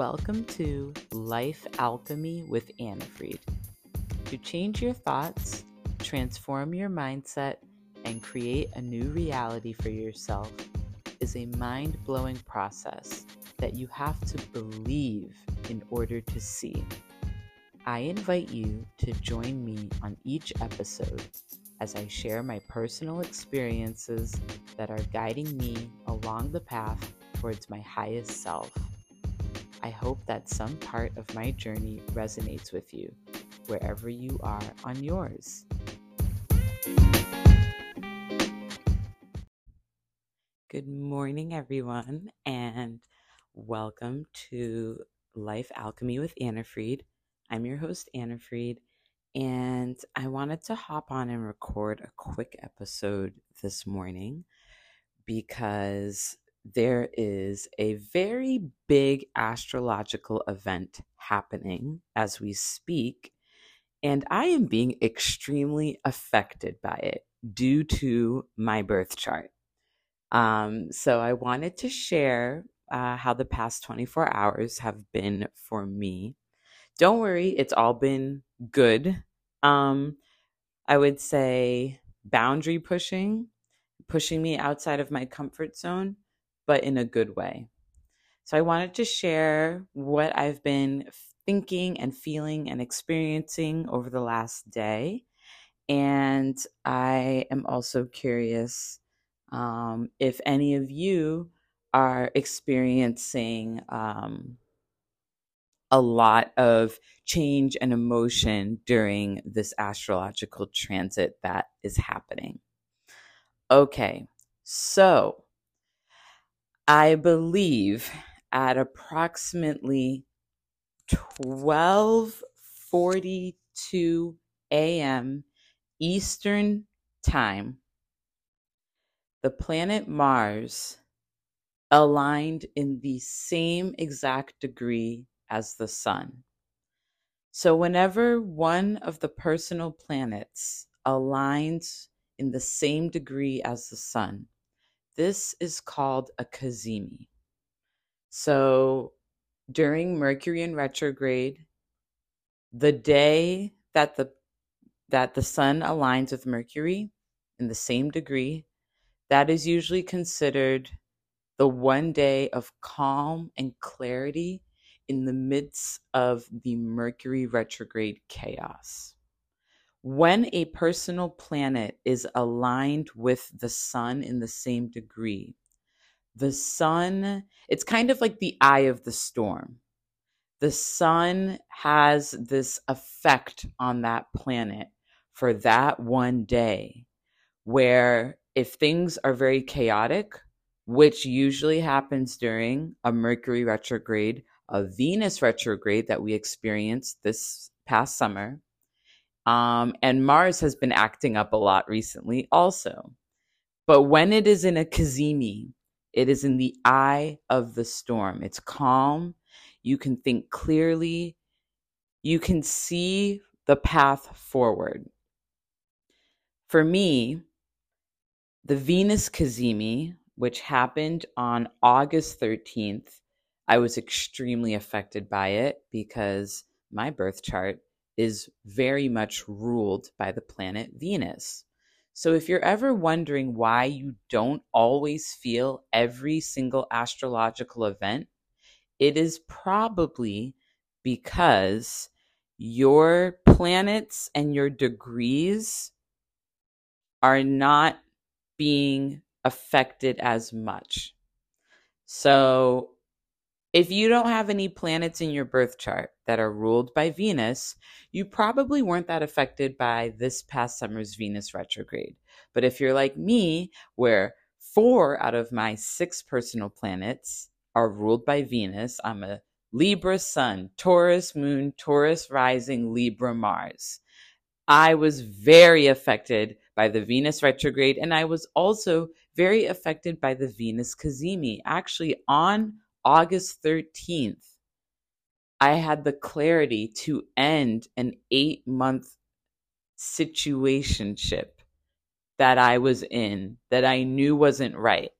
Welcome to Life Alchemy with Anni Freed. To change your thoughts, transform your mindset, and create a new reality for yourself is a mind blowing process that you have to believe in order to see. I invite you to join me on each episode as I share my personal experiences that are guiding me along the path towards my highest self. I hope that some part of my journey resonates with you, wherever you are on yours. Good morning, everyone, and welcome to Life Alchemy with Anni Freed. I'm your host, Anni Freed, and I wanted to hop on and record a quick episode this morning because there is a very big astrological event happening as we speak, and I am being extremely affected by it due to my birth chart. Um, so I wanted to share uh, how the past 24 hours have been for me. Don't worry, it's all been good. Um, I would say boundary pushing, pushing me outside of my comfort zone but in a good way. So I wanted to share what I've been thinking and feeling and experiencing over the last day. And I am also curious um, if any of you are experiencing um, a lot of change and emotion during this astrological transit that is happening. Okay, so I believe at approximately 12:42 a.m. Eastern Time, the planet Mars aligned in the same exact degree as the sun. So whenever one of the personal planets aligns in the same degree as the sun, this is called a cazimi. So during Mercury in retrograde, the day that the that the sun aligns with Mercury in the same degree, that is usually considered the one day of calm and clarity in the midst of the Mercury retrograde chaos when a personal planet is aligned with the sun in the same degree, the sun, it's kind of like the eye of the storm. The sun has this effect on that planet for that one day, where if things are very chaotic, which usually happens during a Mercury retrograde, a Venus retrograde that we experienced this past summer, um, and Mars has been acting up a lot recently also. But when it is in a cazimi, it is in the eye of the storm. It's calm. You can think clearly. You can see the path forward. For me, the Venus cazimi, which happened on August 13th, I was extremely affected by it because my birth chart is very much ruled by the planet Venus. So, if you're ever wondering why you don't always feel every single astrological event, it is probably because your planets and your degrees are not being affected as much. So, if you don't have any planets in your birth chart that are ruled by Venus, you probably weren't that affected by this past summer's Venus retrograde. But if you're like me, where four out of my six personal planets are ruled by Venus, I'm a Libra sun, Taurus moon, Taurus rising, Libra Mars. I was very affected by the Venus retrograde, and I was also very affected by the Venus cazimi. Actually, on August 13th, I had the clarity to end an eight month situationship that I was in that I knew wasn't right.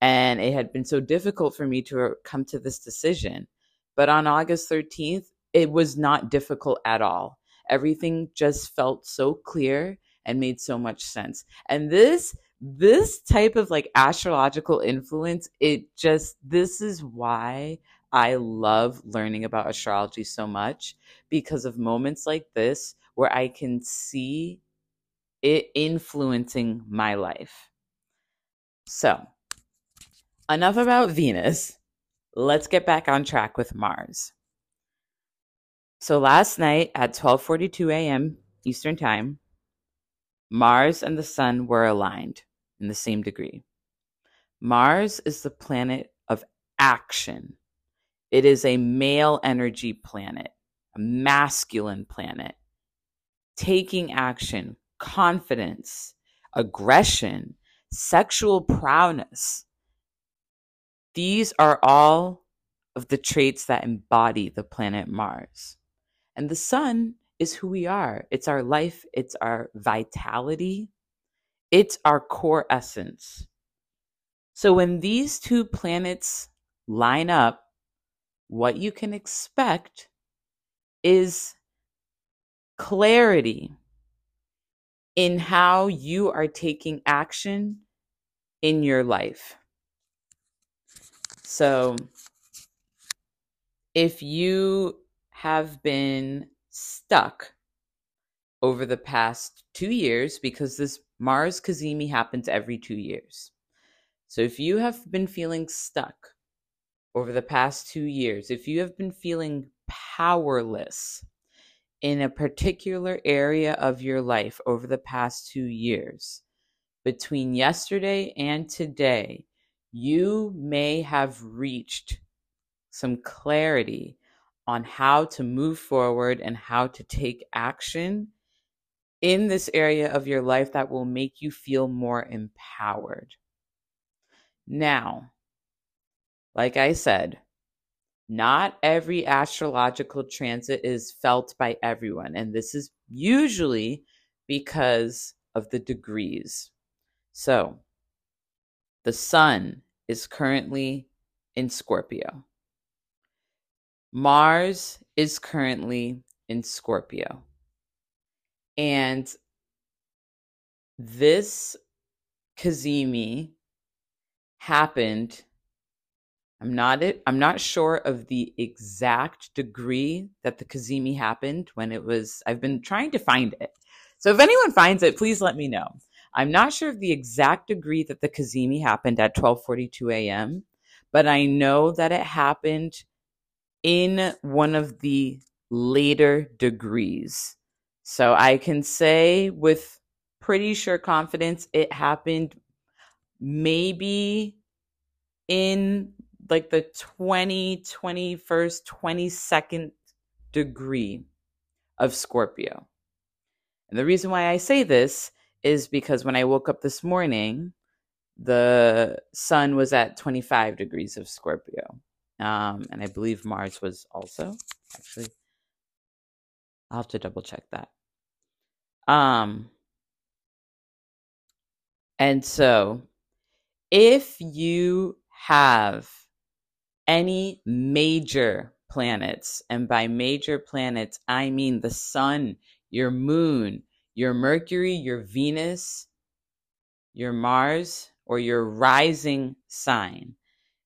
And it had been so difficult for me to uh, come to this decision But on August 13th, it was not difficult at all. Everything just felt so clear and made so much sense. And this this type of like astrological influence, it just this is why I love learning about astrology so much because of moments like this where I can see it influencing my life. So, enough about Venus. Let's get back on track with Mars. So last night at 12:42 a.m. Eastern Time, Mars and the sun were aligned in the same degree. Mars is the planet of action. It is a male energy planet, a masculine planet. Taking action, confidence, aggression, sexual prowess. These are all of the traits that embody the planet Mars. And the sun is who we are. It's our life, it's our vitality, it's our core essence. So when these two planets line up, what you can expect is clarity in how you are taking action in your life. So, if you have been stuck over the past two years, because this Mars Cazimi happens every two years. So, if you have been feeling stuck over the past two years, if you have been feeling powerless, in a particular area of your life over the past two years, between yesterday and today, you may have reached some clarity on how to move forward and how to take action in this area of your life that will make you feel more empowered. Now, like I said, not every astrological transit is felt by everyone, and this is usually because of the degrees. So, the sun is currently in Scorpio. Mars is currently in Scorpio. And this Cazimi happened I'm not it. I'm not sure of the exact degree that the Cazimi happened when it was. I've been trying to find it. So if anyone finds it, please let me know. I'm not sure of the exact degree that the Cazimi happened at 12:42 a.m., but I know that it happened in one of the later degrees. So I can say with pretty sure confidence it happened maybe in like the 20, 21st, 22nd degree of Scorpio. And the reason why I say this is because when I woke up this morning, the sun was at 25 degrees of Scorpio. Um, and I believe Mars was also. Actually, I'll have to double check that. Um, and so if you have any major planets, and by major planets, I mean the sun, your moon, your Mercury, your Venus, your Mars, or your rising sign,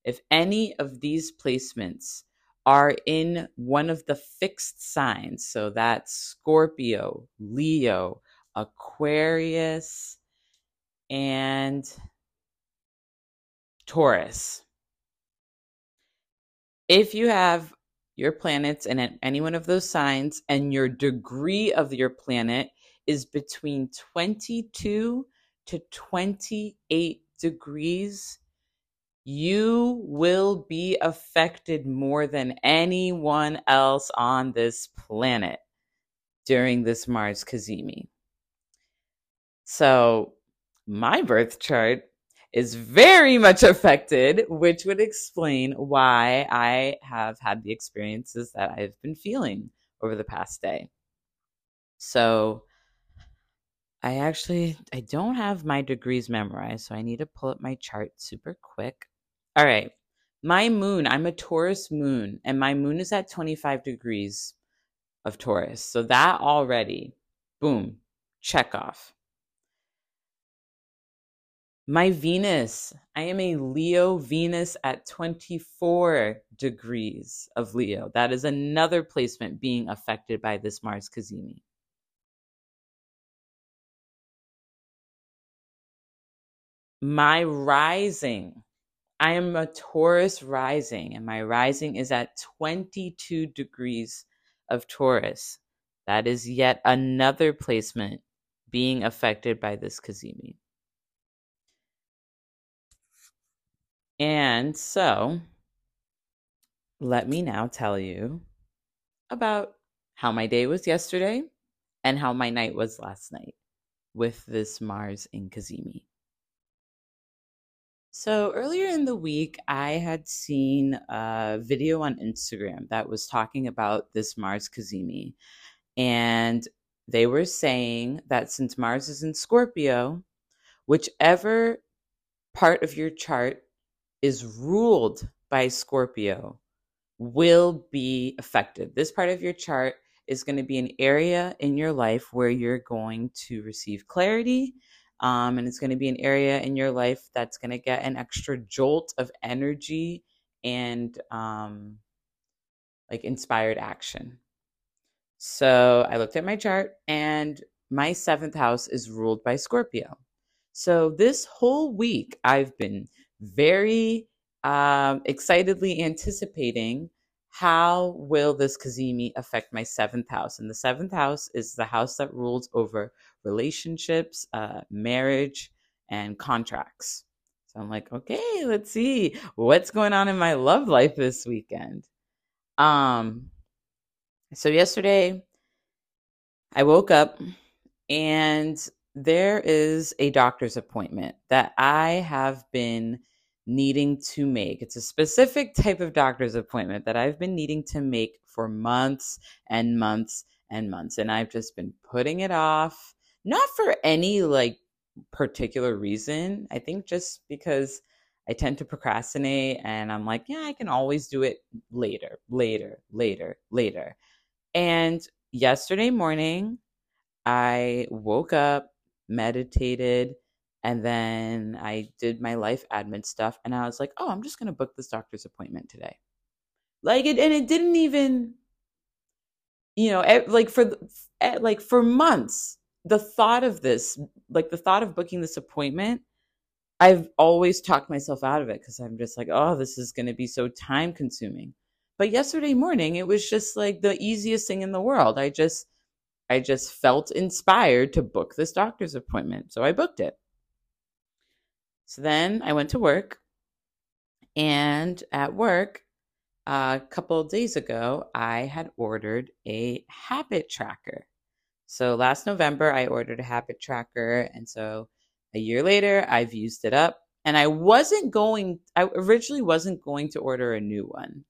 if any of these placements are in one of the fixed signs, so that's Scorpio, Leo, Aquarius, and Taurus. If you have your planets in any one of those signs and your degree of your planet is between 22 to 28 degrees, you will be affected more than anyone else on this planet during this Mars Cazimi. So, my birth chart is very much affected, which would explain why I have had the experiences that I've been feeling over the past day. So I actually I don't have my degrees memorized, so I need to pull up my chart super quick. All right. My moon, I'm a Taurus moon, and my moon is at 25 degrees of Taurus. So that already, boom, check off. My Venus, I am a Leo Venus at 24 degrees of Leo. That is another placement being affected by this Mars Cazimi. My rising, I am a Taurus rising, and my rising is at 22 degrees of Taurus. That is yet another placement being affected by this Cazimi. And so, let me now tell you about how my day was yesterday and how my night was last night with this Mars in Cazimi. So earlier in the week, I had seen a video on Instagram that was talking about this Mars Cazimi. And they were saying that since Mars is in Scorpio, whichever part of your chart is ruled by Scorpio will be affected. This part of your chart is going to be an area in your life where you're going to receive clarity um, and it's going to be an area in your life that's going to get an extra jolt of energy and um, like inspired action. So I looked at my chart, and my seventh house is ruled by Scorpio. So this whole week, I've been very um, excitedly anticipating how will this Cazimi affect my seventh house? And the seventh house is the house that rules over relationships, uh, marriage, and contracts. So I'm like, okay, let's see what's going on in my love life this weekend. Um, so yesterday I woke up and there is a doctor's appointment that I have been needing to make. It's a specific type of doctor's appointment that I've been needing to make for months and months and months. And I've just been putting it off not for any like particular reason. I think just because I tend to procrastinate and I'm like, yeah, I can always do it later, later, later, later. And yesterday morning, I woke up, meditated, and then I did my life admin stuff. And I was like, oh, I'm just going to book this doctor's appointment today. Like it, and it didn't even, you know, like for, like for months, the thought of this, like the thought of booking this appointment, I've always talked myself out of it because I'm just like, oh, this is going to be so time consuming. But yesterday morning, it was just like the easiest thing in the world. I just, I just felt inspired to book this doctor's appointment. So I booked it. So then I went to work. And at work, a couple days ago, I had ordered a habit tracker. So last November, I ordered a habit tracker. And so a year later, I've used it up. And I wasn't going, I originally wasn't going to order a new one.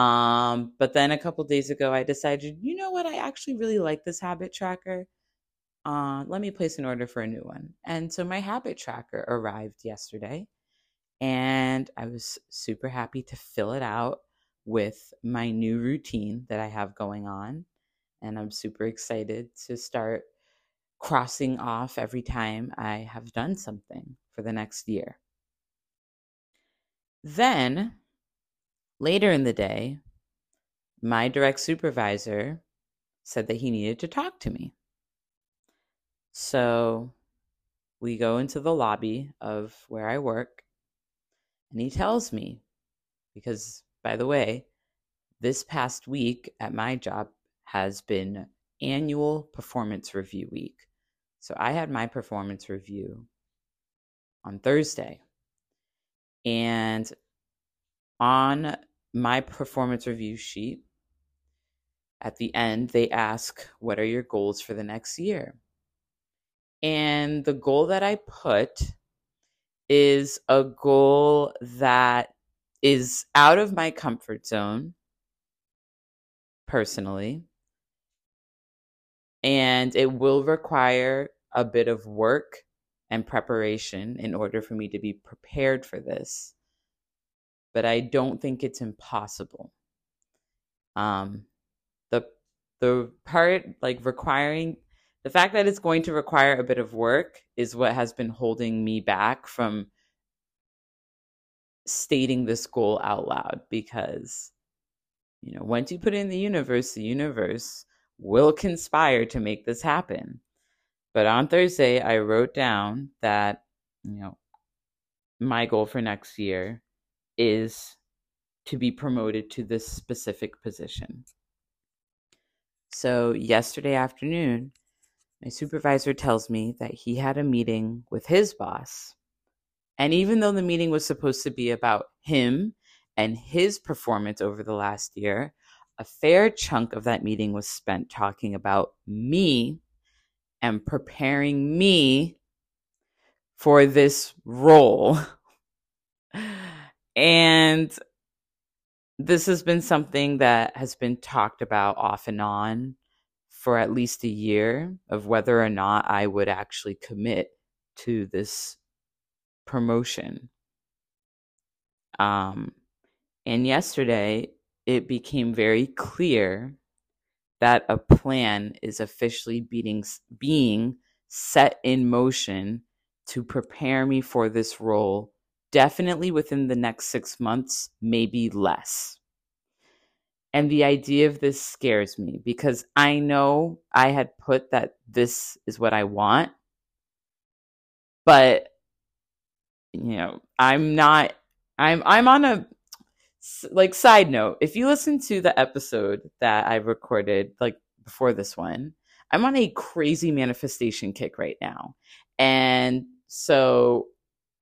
Um, but then a couple days ago, I decided, you know what? I actually really like this habit tracker. Uh, let me place an order for a new one. And so my habit tracker arrived yesterday. And I was super happy to fill it out with my new routine that I have going on and I'm super excited to start crossing off every time I have done something for the next year. Then, later in the day, my direct supervisor said that he needed to talk to me. So we go into the lobby of where I work, and he tells me, because by the way, this past week at my job, has been annual performance review week. So I had my performance review on Thursday. And on my performance review sheet, at the end, they ask, What are your goals for the next year? And the goal that I put is a goal that is out of my comfort zone personally and it will require a bit of work and preparation in order for me to be prepared for this. but I don't think it's impossible. Um, the the part like requiring the fact that it's going to require a bit of work is what has been holding me back from stating this goal out loud because you know once you put it in the universe the universe will conspire to make this happen. But on thursday i wrote down that you know my goal for next year is to be promoted to this specific position. So yesterday afternoon my supervisor tells me that he had a meeting with his boss. And even though the meeting was supposed to be about him and his performance over the last year, a fair chunk of that meeting was spent talking about me and preparing me for this role. and this has been something that has been talked about off and on for at least a year of whether or not I would actually commit to this promotion. Um, and yesterday, it became very clear that a plan is officially being, being set in motion to prepare me for this role, definitely within the next six months, maybe less. And the idea of this scares me because I know I had put that this is what I want, but you know, I'm not I'm I'm on a like side note, if you listen to the episode that I recorded like before this one, I'm on a crazy manifestation kick right now. And so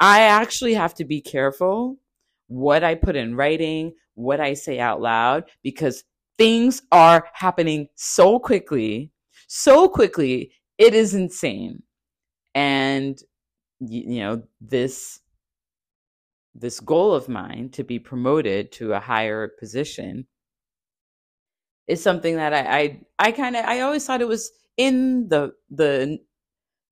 I actually have to be careful what I put in writing, what I say out loud because things are happening so quickly, so quickly. It is insane. And you know this this goal of mine to be promoted to a higher position is something that I I, I kind of I always thought it was in the the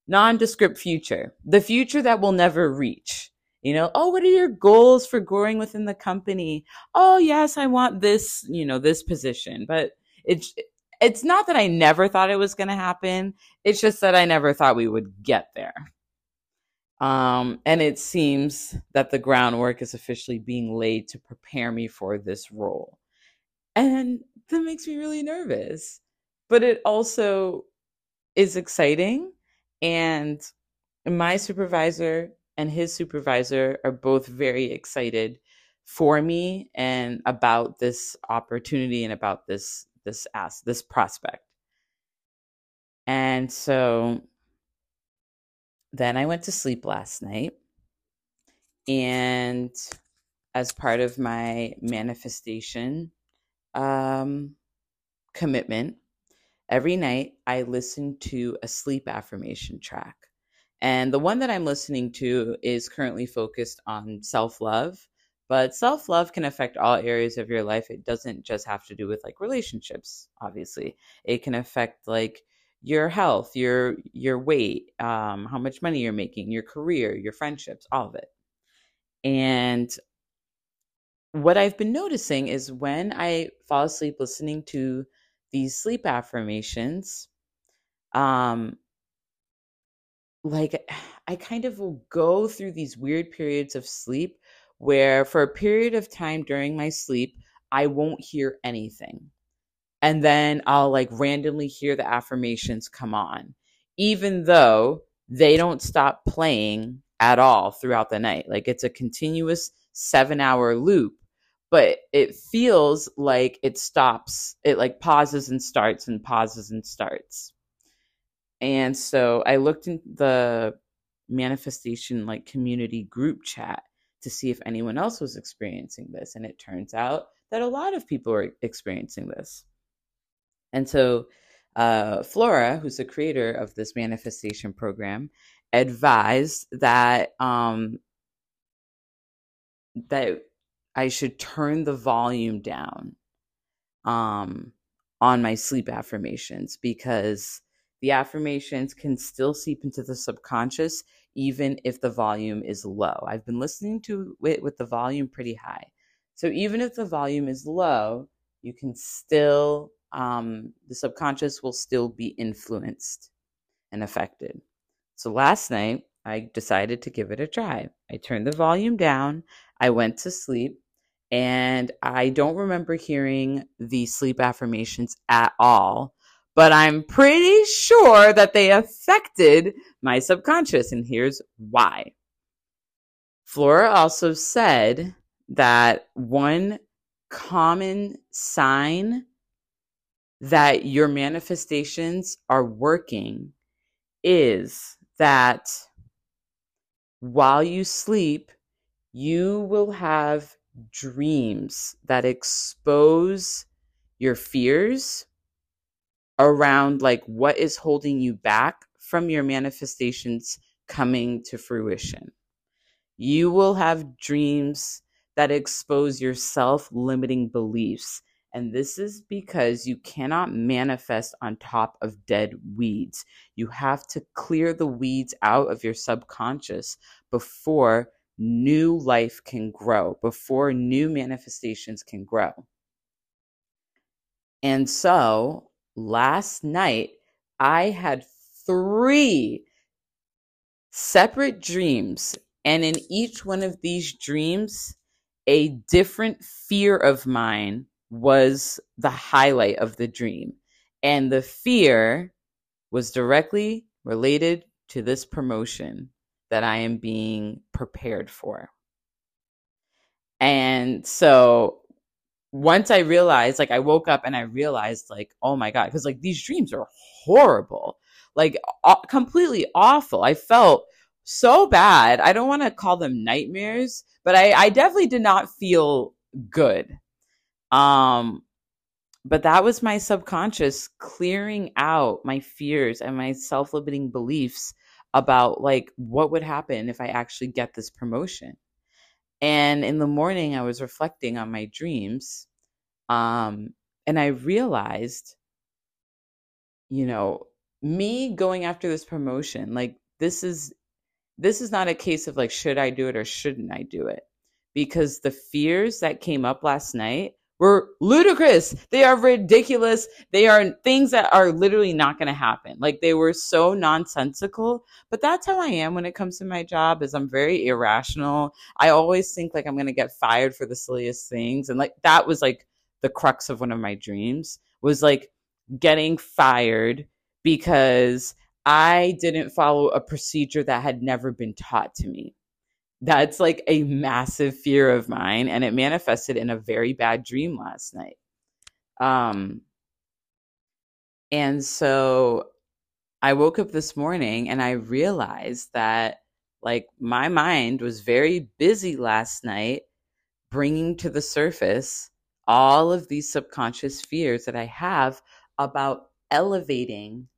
nondescript future, the future that we'll never reach. You know, oh, what are your goals for growing within the company? Oh, yes, I want this, you know, this position. But it's it's not that I never thought it was going to happen. It's just that I never thought we would get there. Um, and it seems that the groundwork is officially being laid to prepare me for this role. And that makes me really nervous. But it also is exciting. And my supervisor and his supervisor are both very excited for me and about this opportunity and about this this ask this prospect. And so then I went to sleep last night. And as part of my manifestation um, commitment, every night I listen to a sleep affirmation track. And the one that I'm listening to is currently focused on self love, but self love can affect all areas of your life. It doesn't just have to do with like relationships, obviously, it can affect like your health, your your weight, um, how much money you're making, your career, your friendships, all of it. And what I've been noticing is when I fall asleep listening to these sleep affirmations, um, like I kind of will go through these weird periods of sleep where for a period of time during my sleep, I won't hear anything and then I'll like randomly hear the affirmations come on, even though they don't stop playing at all throughout the night. Like it's a continuous seven hour loop, but it feels like it stops. It like pauses and starts and pauses and starts. And so I looked in the manifestation like community group chat to see if anyone else was experiencing this. And it turns out that a lot of people are experiencing this. And so, uh, Flora, who's the creator of this manifestation program, advised that um, that I should turn the volume down um, on my sleep affirmations because the affirmations can still seep into the subconscious even if the volume is low. I've been listening to it with the volume pretty high, So even if the volume is low, you can still, um, the subconscious will still be influenced and affected. So last night, I decided to give it a try. I turned the volume down, I went to sleep, and I don't remember hearing the sleep affirmations at all, but I'm pretty sure that they affected my subconscious, and here's why. Flora also said that one common sign that your manifestations are working is that while you sleep, you will have dreams that expose your fears around like what is holding you back from your manifestations coming to fruition. You will have dreams that expose your self limiting beliefs. And this is because you cannot manifest on top of dead weeds. You have to clear the weeds out of your subconscious before new life can grow, before new manifestations can grow. And so last night, I had three separate dreams. And in each one of these dreams, a different fear of mine was the highlight of the dream. And the fear was directly related to this promotion that I am being prepared for. And so once I realized, like, I woke up and I realized, like, oh my God, because like these dreams are horrible, like, completely awful. I felt so bad. I don't want to call them nightmares, but I, I definitely did not feel good. Um, but that was my subconscious clearing out my fears and my self limiting beliefs about like what would happen if I actually get this promotion. And in the morning, I was reflecting on my dreams. Um, and I realized, you know, me going after this promotion, like this is this is not a case of like, should I do it or shouldn't I do it? Because the fears that came up last night were ludicrous. They are ridiculous. They are things that are literally not going to happen. Like they were so nonsensical, but that's how I am when it comes to my job is I'm very irrational. I always think like I'm going to get fired for the silliest things and like that was like the crux of one of my dreams was like getting fired because I didn't follow a procedure that had never been taught to me. That's like a massive fear of mine, and it manifested in a very bad dream last night. Um, and so I woke up this morning and I realized that like my mind was very busy last night bringing to the surface all of these subconscious fears that I have about elevating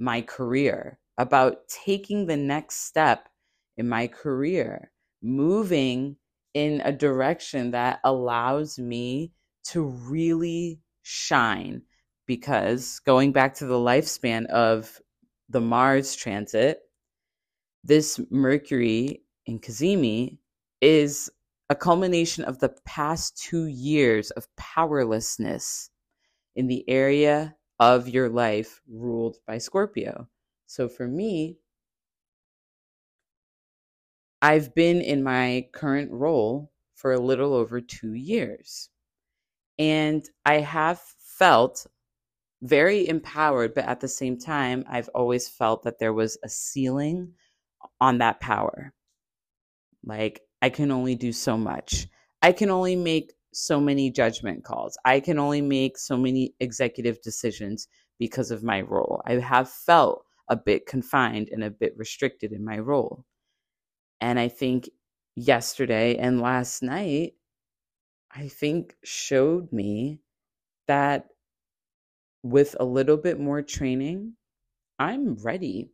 my career, about taking the next step in my career, moving in a direction that allows me to really shine. Because going back to the lifespan of the Mars transit, this Mercury in Cazimi is a culmination of the past two years of powerlessness in the area of your life ruled by Scorpio. So for me, I've been in my current role for a little over two years. And I have felt very empowered, but at the same time, I've always felt that there was a ceiling on that power. Like, I can only do so much. I can only make so many judgment calls. I can only make so many executive decisions because of my role. I have felt a bit confined and a bit restricted in my role. And I think yesterday and last night, I think showed me that with a little bit more training, I'm ready.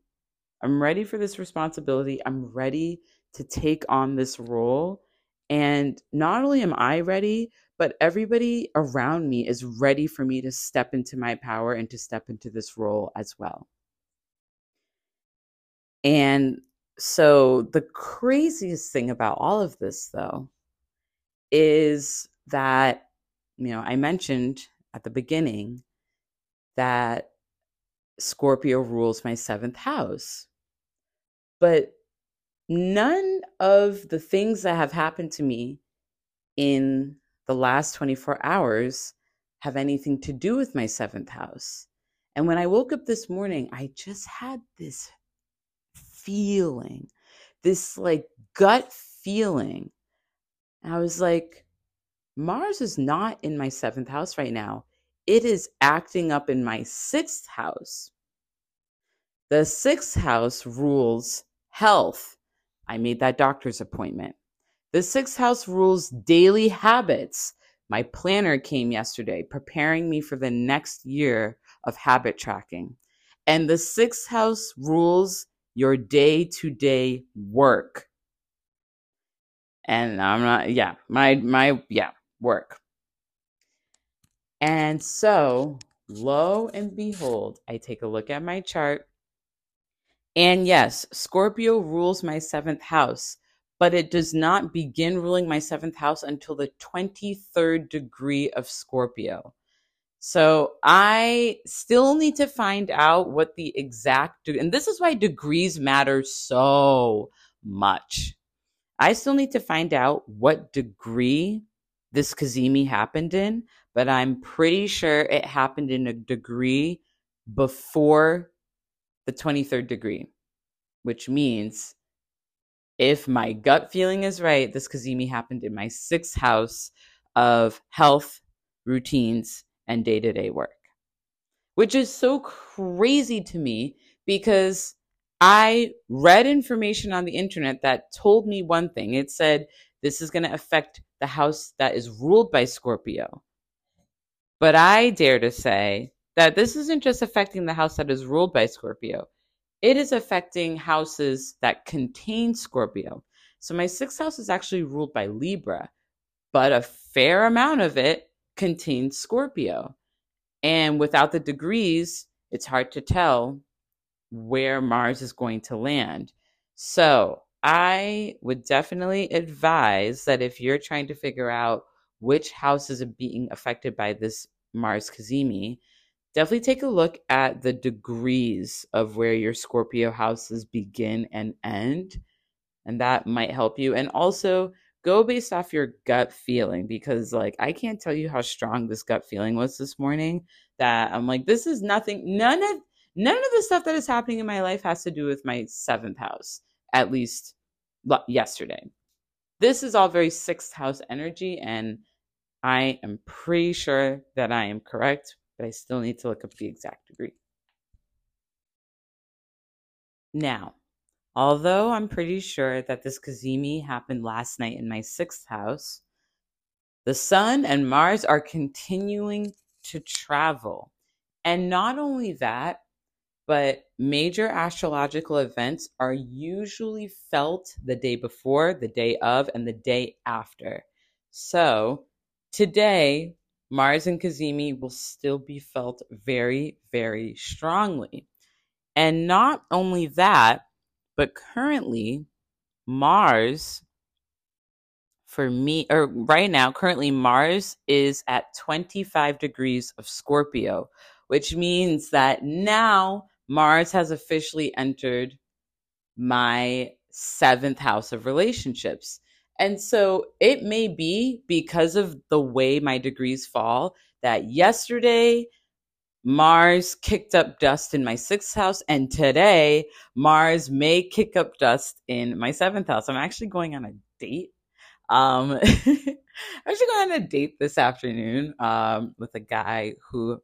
I'm ready for this responsibility. I'm ready to take on this role and not only am I ready, but everybody around me is ready for me to step into my power and to step into this role as well. And so the craziest thing about all of this, though, is that, you know, I mentioned at the beginning that Scorpio rules my seventh house. But none of the things that have happened to me in the last 24 hours have anything to do with my seventh house. And when I woke up this morning, I just had this feeling, this like gut feeling. And I was like, Mars is not in my seventh house right now. It is acting up in my sixth house. The sixth house rules health. I made that doctor's appointment. The sixth house rules daily habits. My planner came yesterday, preparing me for the next year of habit tracking. And the sixth house rules your day to day work. And I'm not, yeah, my, my, yeah, work. And so, lo and behold, I take a look at my chart. And yes, Scorpio rules my seventh house but it does not begin ruling my seventh house until the 23rd degree of Scorpio. So I still need to find out what the exact, and this is why degrees matter so much. I still need to find out what degree this cazimi happened in, but I'm pretty sure it happened in a degree before the 23rd degree, which means if my gut feeling is right, this cazimi happened in my sixth house of health, routines, and day to day work, which is so crazy to me because I read information on the internet that told me one thing. It said this is going to affect the house that is ruled by Scorpio. But I dare to say that this isn't just affecting the house that is ruled by Scorpio it is affecting houses that contain Scorpio. So my sixth house is actually ruled by Libra, but a fair amount of it contains Scorpio. And without the degrees, it's hard to tell where Mars is going to land. So I would definitely advise that if you're trying to figure out which houses are being affected by this Mars cazimi, definitely take a look at the degrees of where your Scorpio houses begin and end. And that might help you. And also go based off your gut feeling because, like, I can't tell you how strong this gut feeling was this morning. That I'm like, this is nothing, none of none of the stuff that is happening in my life has to do with my seventh house, at least yesterday. This is all very sixth house energy, and I am pretty sure that I am correct but I still need to look up the exact degree. Now, although I'm pretty sure that this cazimi happened last night in my sixth house, the sun and Mars are continuing to travel. And not only that, but major astrological events are usually felt the day before, the day of, and the day after. So today, Mars and cazimi will still be felt very, very strongly. And not only that, but currently, Mars, for me, or right now, currently, Mars is at 25 degrees of Scorpio, which means that now Mars has officially entered my seventh house of relationships. And so it may be because of the way my degrees fall that yesterday Mars kicked up dust in my sixth house, and today Mars may kick up dust in my seventh house. I'm actually going on a date. Um, I'm actually going on a date this afternoon um, with a guy who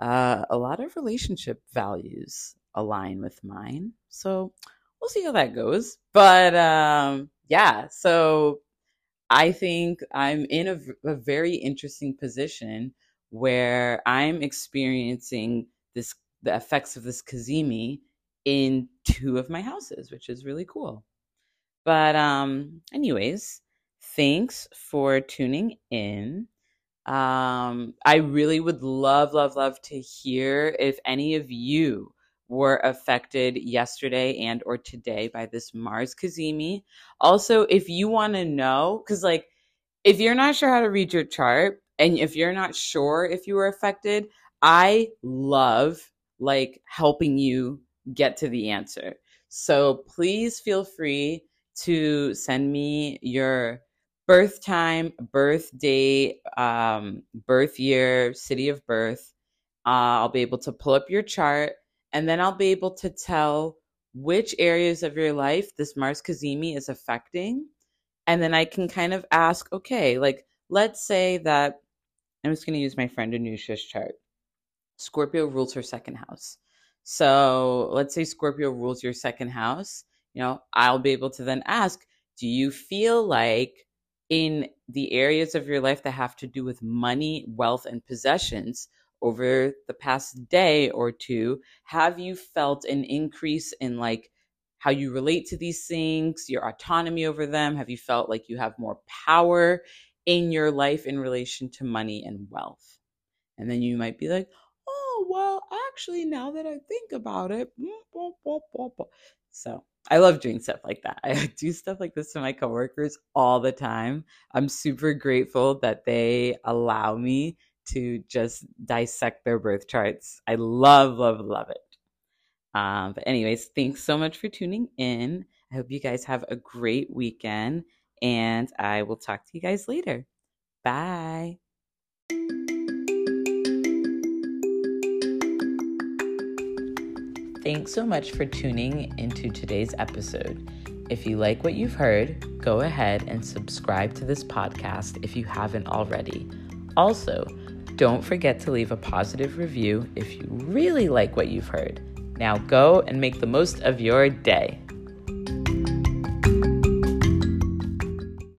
uh, a lot of relationship values align with mine. So we'll see how that goes. But um, yeah, so I think I'm in a, a very interesting position where I'm experiencing this the effects of this cazimi in two of my houses, which is really cool. But um anyways, thanks for tuning in. Um I really would love love love to hear if any of you were affected yesterday and or today by this Mars cazimi. Also, if you want to know cuz like if you're not sure how to read your chart and if you're not sure if you were affected, I love like helping you get to the answer. So please feel free to send me your birth time, birth date, um, birth year, city of birth. Uh, I'll be able to pull up your chart and then I'll be able to tell which areas of your life this Mars Cazimi is affecting. And then I can kind of ask, okay, like let's say that I'm just going to use my friend Anusha's chart. Scorpio rules her second house. So let's say Scorpio rules your second house. You know, I'll be able to then ask, do you feel like in the areas of your life that have to do with money, wealth, and possessions over the past day or two, have you felt an increase in like how you relate to these things, your autonomy over them? Have you felt like you have more power in your life in relation to money and wealth? And then you might be like, oh, well, actually, now that I think about it, so I love doing stuff like that. I do stuff like this to my coworkers all the time. I'm super grateful that they allow me to just dissect their birth charts. I love, love, love it. Um, but, anyways, thanks so much for tuning in. I hope you guys have a great weekend, and I will talk to you guys later. Bye. Thanks so much for tuning into today's episode. If you like what you've heard, go ahead and subscribe to this podcast if you haven't already. Also, don't forget to leave a positive review if you really like what you've heard. Now go and make the most of your day.